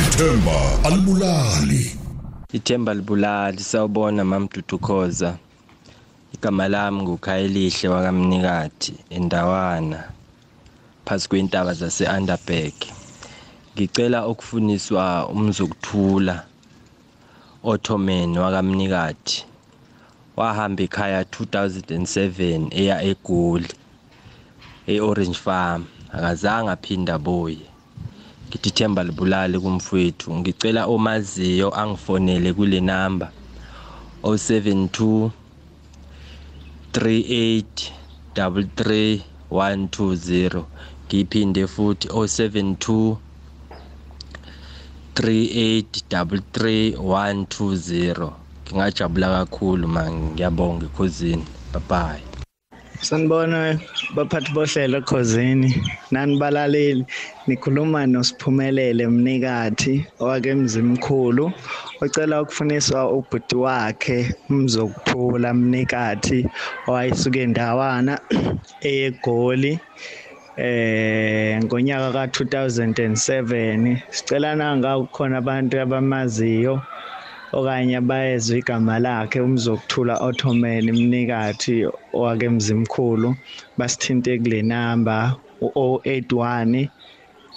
ithemba alibulali. Ithemba libulali sawubona mamdudukhoza igama lami ngukhayelihle wakamnikati endawana phansi kwentaba zase-underberg. Ngicela ukufuniswa umzukuthula ottoman wakamnikati wahamba ekhaya 2007 eya egoli e-orange farm. Akazange aphinda abuye ngithi ithemba libulali kumfowethu ngicela omaziyo angifonele kule namba 072 38 33 120 ngiphinde futhi 072 38 120 ngingajabula kakhulu man. Ngiyabonga ekhosini bye bye Sanibona baphathi bohlelo ekhosini nani balaleli nikhuluma nosiphumelele mnikathi owake emzimkhulu ocela ukufuniswa ubhuti wakhe umzokuthula mnikathi owayisuka endawana eyegoli eh ngonyaka ka2007 sicela nanga kukhona abantu abamaziyo. Okanye bayezwe igama lakhe umzokuthula Ottoman Mnikathi owake Mzimkhulu. Basithinte kule number u081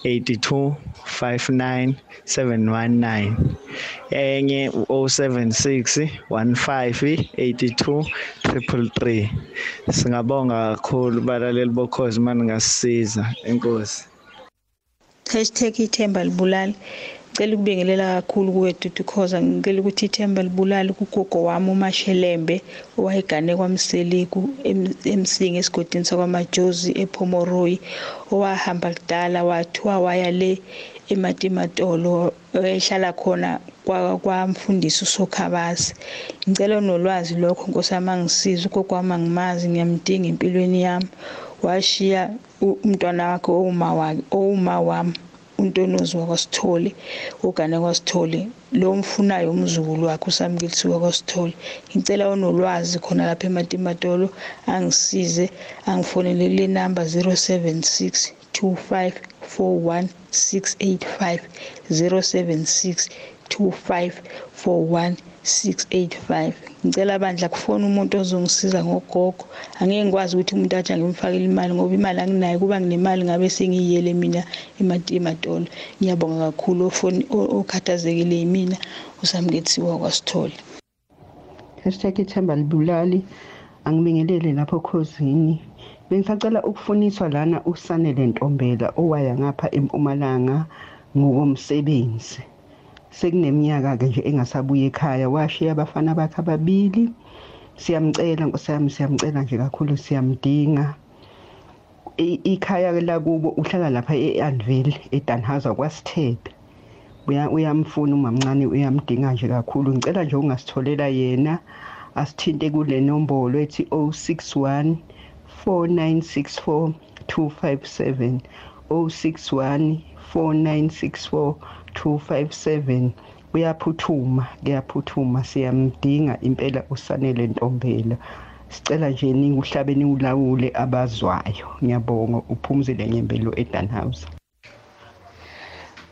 82 59 719 enye u076 15 82 333 singabonga kakhulu balaleli bokhozi maningasisiza enkosi. #ithemba libulali. Ngicela ukubingelela kakhulu kuwe dudu khoza ngicela ukuthi ithemba libulali kugogo wami umashelembe owayegane kwamseliku emsinga esigodini sakwamajozi ephomoroyi owahamba kudala wathiwa waya le ematimatolo ehlala khona kwamfundisi usokhabasi ngicela nolwazi lokho nkosami angisize. Ugogo wami angimazi ngiyamdinga empilweni yami. Washiya umntwana wakhe owuma wami. Untonozi wakwaSithole ugane kwaSithole lo mfunayo umzukulu wakhe usamkelisiwe kwaSithole ngicela onolwazi khona lapha ematimatolo angisize angifonele kule number 076 25 41 685 076 25 41 685 ngicela bandla kufona umuntu ozongisiza ngogogo. Angeke ngikwazi ukuthi umuntu athi angimfakele imali ngoba imali anginayo kuba nginemali ngabe sengiyiyele mina ematolo. Ngiyabonga kakhulu ofoni okhathazekile yimina usamkethiwa kwasithole. Hashtag ithemba libulali angibingelele lapho khosini bengisacela ukufuniswa lana usanele ntombela owaya ngapha empumalanga ngokomsebenzi. Sekuneminyaka-ke nje engasabuye ekhaya washiya abafana bakhe ababili. Siyamcela nkosi yami siyamcela nje kakhulu siyamdinga. Ikhaya lakubo uhlala lapha e-anville edanhauser kwasithebe uyamfuna umamncane uyamdinga nje kakhulu. Ngicela nje ungasitholela yena asithinte kule nombolo ethi 061 4964 257 061 4964 257 uyaphuthuma kuyaphuthuma siyamdinga impela usanele ntombela. Sicela nje ninguhlabe niwulawule abazwayo. Ngiyabonga uphumzile nyembelo edanhouse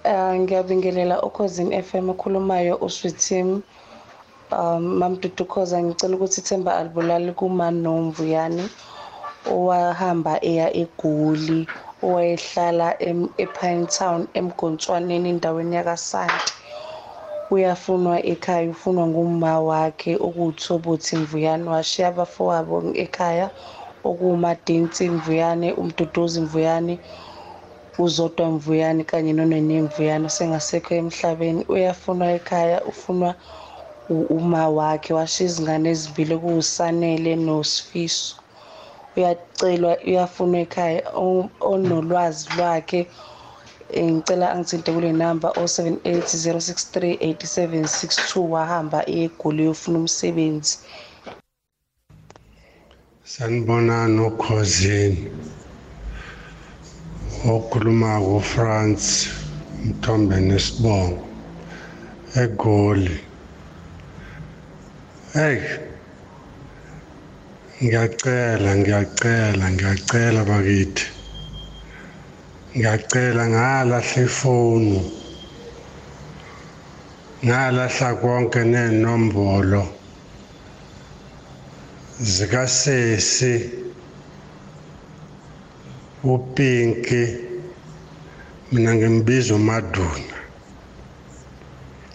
Uh, ngiyabingelela ukhosini FM okhulumayo usweet team. Um mamdudukhoza ngicela ukuthi ithemba alibulali kumani nomvuyane owahamba eya egoli. Owayehlala ePine Town emgontswaneni endaweni yakaSanti. Uyafunwa ekhaya ufunwa ngumma wakhe okuwuthobothi Mvuyane. Washiya abafowabo ekhaya okuwuMadensi Mvuyane umduduzi Mvuyane uzodwa Mvuyane kanye nonene Mvuyane sengasekho emhlabeni. Uyafunwa ekhaya ufunwa uma wakhe. Washiya izingane ezibili kuwusanele nosifiso. Uyacelwa uyafunwa ekhaya onolwazi lwakhe. Eh, ngicela angithinte kule namba 078 063 8762 wahamba egoli yofuna umsebenzi. Sanibonani ukhosini okhuluma kuFrance Mthombe nesibongo egoli. Hey! Ngiyacela ngiyacela ngiyacela bakithi. Ngiyacela ngalahla ifoni. Ngalahla konke nenombolo zikasesi upinki mina ngimbiza umaduna.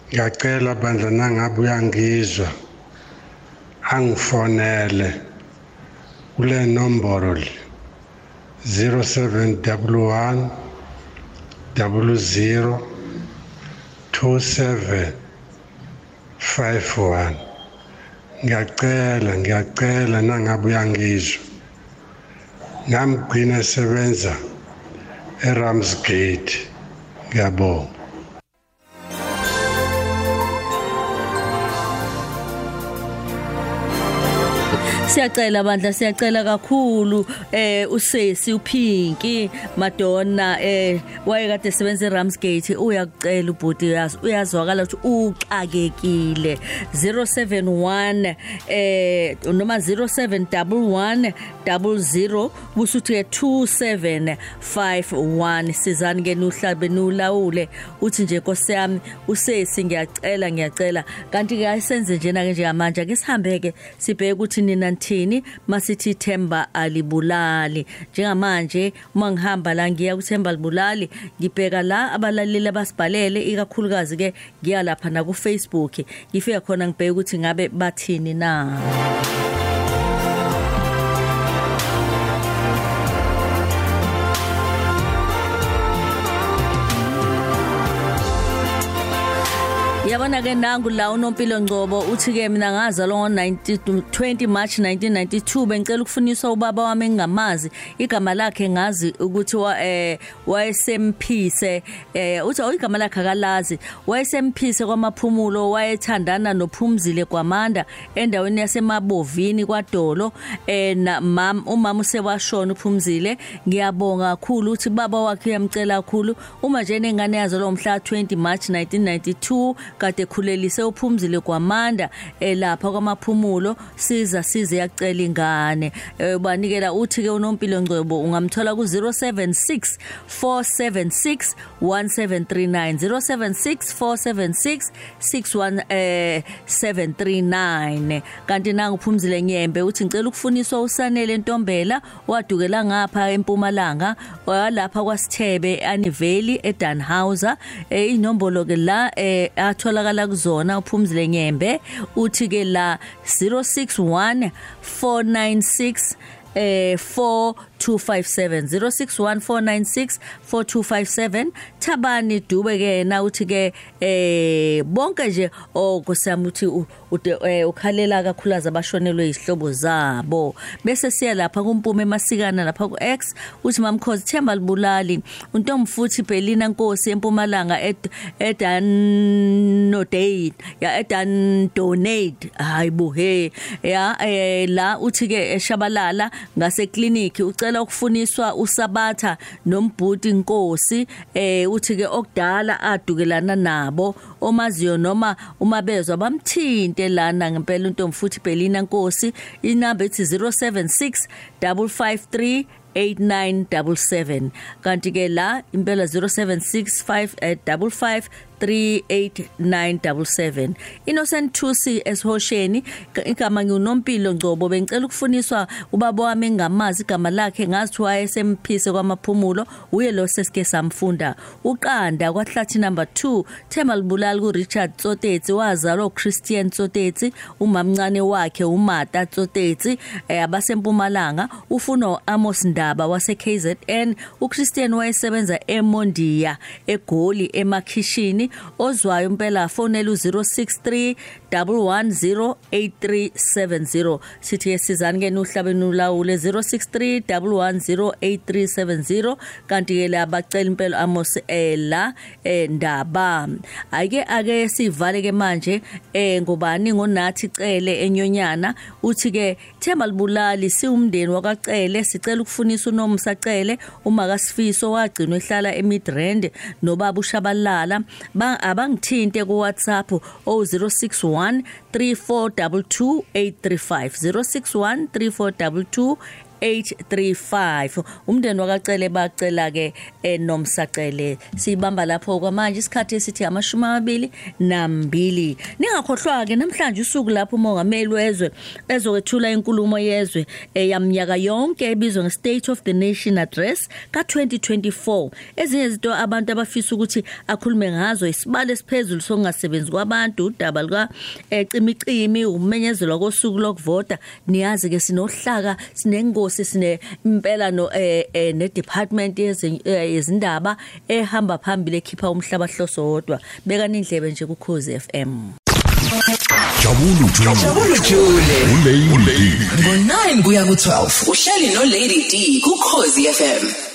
Ngiyacela bandla nangabe uyangizwa angifonele. Kule nomboro le 0711 00 2751 ngiyacela ngiyacela nangabe uyangizwa. Nami gcina esebenza eRamsgate. Ngiyabonga. Siyacela bandla siyacela kakhulu eh usesi uphinki madonna eh wayekade esebenza eRamsgate. Uyakucela ubhuti uyazwakala ukuthi uxakekile. 071 eh noma 0711 00 busuthi ke 2751 sizani ke nuhlabe nulawule uthi nje Nkosi yami usesi ngiyacela ngiyacela. Kanti ke ayisenze njena ke njengamanje ake sihambe ke sibheke ukuthi nina thini masithi Themba alibulali. Njengamanje uma ngihamba la ngiya kuThemba alibulali ngibheka la abalaleli abasibhalele ikakhulukazi ke ngiya lapha na ku Facebook ngifika khona ngibheka ukuthi ngabe bathini na. Yabona ke nangu la unompilo Ngcobo uthi ke mina ngazalwa ngo 20 March 1992 bengicela ukufuniswa ubaba wami engingamazi. Igama lakhe ngazi ukuthi wa eh wayesemphise eh uthi igama lakhe akalazi. Wayesemphise kwamaphumulo wayethandana nophumzile kwamanda endaweni yasemabovini kwadolo. Eh mam umama usewashona uphumzile. Ngiyabonga kakhulu uthi baba wakhe uyamcela kakhulu. Uma nje nengane yazalwa umhla 20 March 1992 kade khulelise uphumzile kwamanda elapha kwamaphumulo siza size yacela ingane. Banikela uthi ke unompilo ngcebo ungamthola ku 076 476 1739 076 476 61739 kanti nangu uphumzile nyembe uthi ngicela ukufuniswa usanele ntombela wadukela ngapha empumalanga walapha kwaSithebe aniveli eDanhauser inombolo ke la atholakala kuzona uphumzile nyembe uthi ke la 061 496 eh 4257 061496 4257 Thabani Dube ke na uthi ke eh bonke nje okosami uthi ukhalela kakhulaza abashonelwe izihlobo zabo. Bese siya lapha kumpume emasikana lapha ku X uthi mamkhozi Themba libulali. Untomfuthi Belina Nkosi empumalanga edan nodate ya edan donate. Hayibo he. Ya la uthi ke eshabalala ngase clinic ucela ukufuniswa usabatha nombhuti inkosi eh uthi ke okudala adukelana nabo. Omaziyo noma umabezwa bamthinte lana ngempela untomfuthi Belina Nkosi. Inamba ethi 076 553 8977 kanti ke la impela 076555 38977 Innocent Thusi eshosheni igama ngiunompilo Ngcobo bengicela ukufuniswa ubaba wami engamazi igama lakhe ngathi wayesemphise kwamaphumulo uye lo sesike samfunda. Uqanda kwahlathi number 2 Thema libulali ku Richard Tsotetsi wazalwa uChristian Tsotetsi umamncane wakhe uMata Tsotetsi abasempumalanga ufuna Amos Ndaba wase KZN uChristian wayesebenza eMondia eGoli emakhishini ozwayo impela fonela u063 1108370 sithi sizani ke nuhlabeni ulawule 063 1108370 kanti ke labacela impela Amos ela endaba ayike ake sivale ke manje eh ngobani? Ngonathi cele enyonyana. Uthi ke Themba libulali siumndeni wakacele sicela ukufunisa unomsa cele uma kasifiso wagcinwa ehlala eMidrand nobaba ushabalala. Abangithinte ku WhatsApp 061 3422 835 061 3422 835 umndeni wakacele bacela ke enomsacele sibamba lapho kwamanje isikhathi esithi amashumi amabili nambili. Ningakhohlwa ke namhlanje usuku lapho umongameli wezwe ezokwethula inkulumo yezwe yamnyaka yonke ebizwa nge-State of the Nation Address ka-2024 ezinye izinto abantu abafisa ukuthi akhulume ngazo isibalo esiphezulu sokungasebenzi kwabantu udaba luka cimicimi umenyezelwa kosuku lokuvota. Niyazi ke sinohlaka sinengosi sine impela no ne department yezindaba ehamba phambili ekhipha umhlaba hloso wodwa beka nindlebe nje kukhozi FM Jabulu Jabulu Jule Ulady ngo9 kuya ku12 uhleli no Lady D ku Khosi FM